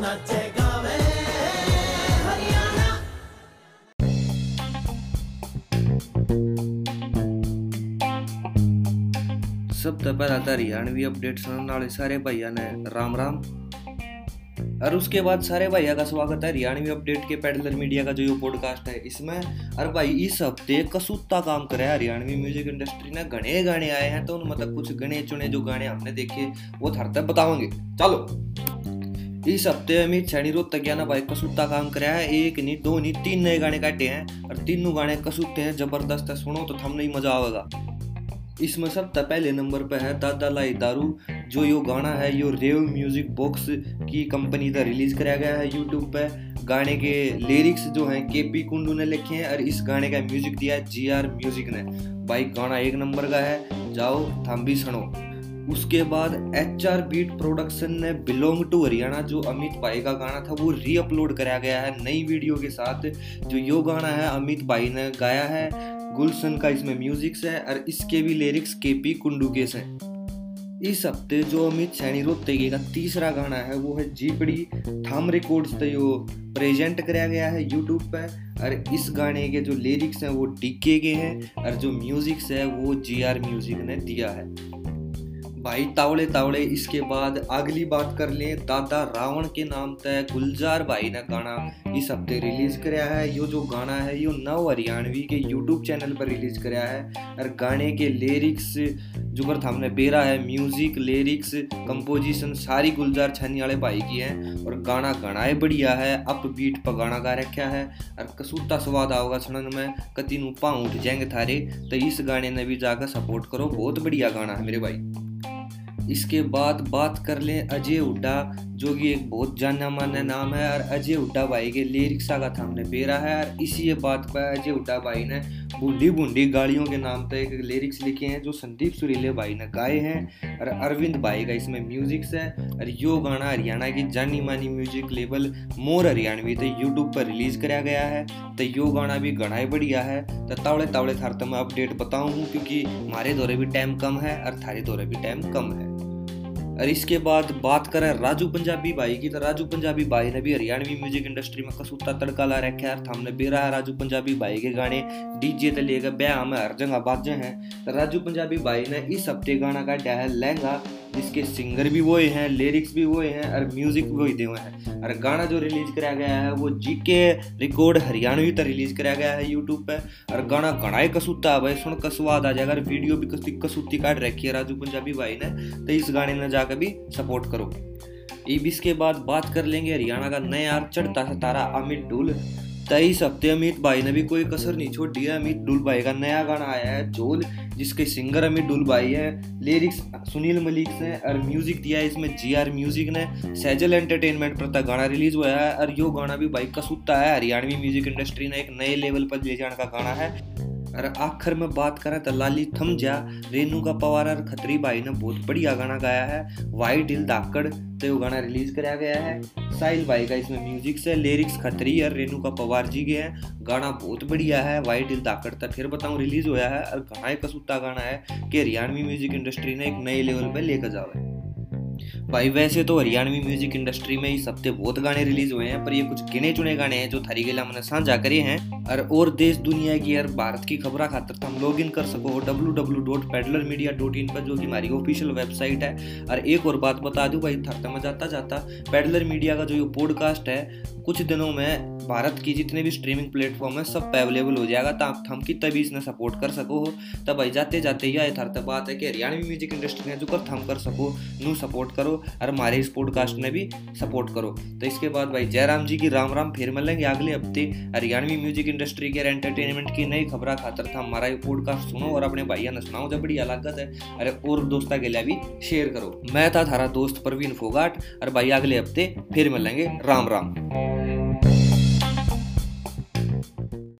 सब तो पहला था हरियाणवी अपडेट सुनने वाले सारे भैया ने। राम राम। और उसके बाद सारे भैया का स्वागत है। हरियाणवी अपडेट के पेडलर मीडिया का जो ये पॉडकास्ट है, इसमें। अरे भाई, इस हफ़्ते कसूता काम करे है हरियाणवी म्यूज़िक इंडस्ट्री ने। घने गाने आए हैं तो उन मतलब कुछ गणे चुने जो गाने हमने देखे, वो थर तक बताओगे चलो। इस हफ़्ते अमित सैनी रोहतकिया ने भाई कसूता काम कराया है। एक नहीं दो नहीं तीन नए गाने काटे हैं और तीनों गाने कसूते हैं, ज़बरदस्त है, सुनो तो थम नहीं मज़ा आवेगा। इसमें सबसे पहले नंबर पर है, दादा लाई दारू, जो यो गाना है, यो रेव म्यूज़िक बॉक्स की कंपनी का रिलीज़ कराया गया है यूट्यूब पे। गाने के लिरिक्स जो हैं के पी कुंडू ने लिखे हैं और इस गाने का म्यूज़िक दिया है जी आर म्यूज़िक ने। भाई गाना एक नंबर का है, जाओ थम भी सुनो। उसके बाद एच आर बीट प्रोडक्शन ने बिलोंग टू हरियाणा जो अमित भाई का गाना था, वो री अपलोड कराया गया है नई वीडियो के साथ। जो यो गाना है, अमित भाई ने गाया है। गुलशन का इसमें म्यूजिक्स है और इसके भी लिरिक्स के पी कुंडू के हैं। इस हफ़्ते जो अमित सैनी रोहतगी का तीसरा गाना है, वो है जीपड़ी थाम रिकॉर्ड्स तो यो प्रेजेंट कराया गया है यूट्यूब पर और इस गाने के जो लिरिक्स हैं, वो डीके के हैं। और जो म्यूजिक्स है, वो जी आर म्यूज़िक ने दिया है। भाई, तावड़े तावड़े, इसके बाद अगली बात कर लें, दादा रावण के नाम तय गुलजार भाई ने गाना इस हफ़्ते रिलीज़ कराया है। यो जो गाना है, यो नव हरियाणवी के यूट्यूब चैनल पर रिलीज़ कराया है और गाने के लिरिक्स कर हमने बेरा है म्यूज़िक लिरिक्स कंपोजिशन सारी गुलजार छानी वाले भाई की है और गाना गणाए बढ़िया है अप बीट पर गाना गा रखा है और कसूता स्वाद आओगा सुनन में, कति नु पाँव उठ जाएँगे थारे तो इस गाने ने भी जाकर सपोर्ट करो, बहुत बढ़िया गाना है मेरे भाई। इसके बाद बात कर लें अजय हुड्डा, जो कि एक बहुत जाना माना नाम है। और अजय हुड्डा भाई के लिरिक्सा का हमने बेरा है। और इसी बात पर अजय हुड्डा भाई ने बूढ़ी बूढ़ी गाड़ियों के नाम पर एक लिरिक्स लिखे हैं, जो संदीप सुरीले भाई ने गाए हैं। और अरविंद भाई का इसमें म्यूजिक्स है। और यो गाना हरियाणा की जानी मानी म्यूज़िक लेबल मोर हरियाणवी तो यूट्यूब पर रिलीज़ कराया गया है। तो यो गाना भी गणाए बढ़िया है। तो तावड़े तावड़े थार तो मैं अपडेट बताऊँ क्योंकि हमारे दौरे भी टाइम कम है और थारे दौरे भी टाइम कम है। और इसके बाद बात करें राजू पंजाबी भाई की तो राजू पंजाबी भाई ने भी हरियाणवी म्यूज़िक इंडस्ट्री में कसूता तड़का ला रखा है। हमने बेरा है राजू पंजाबी भाई के गाने। डीजे तो लेकर ब्याह में हर जगह बाजे हैं। तो राजू पंजाबी भाई ने इस हफ़्ते गाना का डह लहंगा। जिसके सिंगर भी वही हैं लिरिक्स भी वही हैं, और म्यूज़िक भी वही हुए हैं। और गाना जो रिलीज़ कराया गया है, वो जी के रिकॉर्ड हरियाणवी तक रिलीज़ कराया गया है यूट्यूब पर और गाना कसूता है भाई, सुन कसवाद आ जाएगा वीडियो भी कसी, कसूती काट रखी है राजू पंजाबी भाई ने तो इस गाने ने जाकर भी सपोर्ट करो। अब इसके बाद बात कर लेंगे हरियाणा का नया चढ़ता सितारा अमित डुल। तेईस हफ़्ते अमित भाई ने भी कोई कसर नहीं छोड़ी है। अमित डुल भाई का नया गाना आया है झोल जिसके सिंगर अमित डुल भाई है। लिरिक्स सुनील मलिक ने और म्यूज़िक दिया है इसमें जी आर म्यूज़िक ने। सैजल एंटरटेनमेंट पर तक गाना रिलीज़ हुआ है और यो गाना भी भाई कसूता है। हरियाणवी म्यूज़िक इंडस्ट्री ने एक नए लेवल पर ले जाने का गाना है। और आखिर में बात करें तो लाली थम जा, रेनू का पवार और खतरी भाई ने बहुत बढ़िया गाना गाया है। वाइट दिल धाकड़ तो वो गाना रिलीज़ कराया गया है। साहिल भाई का इसमें म्यूज़िक से लिरिक्स खतरी और रेनू का पवार जी के हैं। गाना बहुत बढ़िया है वाइट दिल धाकड़ तक फिर बताऊँ रिलीज़ हुआ है और गाना कसूता गाना है कि हरियाणवी म्यूज़िक इंडस्ट्री ने एक नए लेवल पर लेकर जाओ भाई, वैसे तो हरियाणवी म्यूज़िक इंडस्ट्री में इस हफ़्ते बहुत गाने रिलीज़ हुए हैं, पर ये कुछ गिने चुने गाने हैं जो थारी गेला मैंने साझा करे हैं। और और देश, दुनिया की यार भारत की खबर खातर तो हम लॉग इन कर सको W W dot Peddler Media dot in पर, जो कि हमारी ऑफिशियल वेबसाइट है। और एक और बात बता दूँ भाई थरता में जाता जाता पेडलर मीडिया का जो ये पॉडकास्ट है, कुछ दिनों में भारत की जितने भी स्ट्रीमिंग प्लेटफॉर्म है, सब अवेलेबल हो जाएगा ताकि हम कितना भी इसने सपोर्ट कर सको हो। तब भाई, जाते जाते यह यथार्थ बात है कि हरियाणवी म्यूज़िक इंडस्ट्री ने जो कर, थम कर सको नू सपोर्ट करो। और हमारे इस पॉडकास्ट में भी सपोर्ट करो। तो इसके बाद भाई, जयराम जी की राम राम फिर मिलेंगे अगले हफ़्ते हरियाणवी म्यूज़िक इंडस्ट्री के एंटरटेनमेंट की नई खबर खातर। था हमारा ये पॉडकास्ट सुनो और अपने भाइयों ने सुनाओ, जब बड़ी लागत है। अरे, और दोस्तों के लिए भी शेयर करो। मैं था थारा दोस्त प्रवीण फोगाट और भाई, अगले हफ़्ते फिर मिलेंगे। राम राम।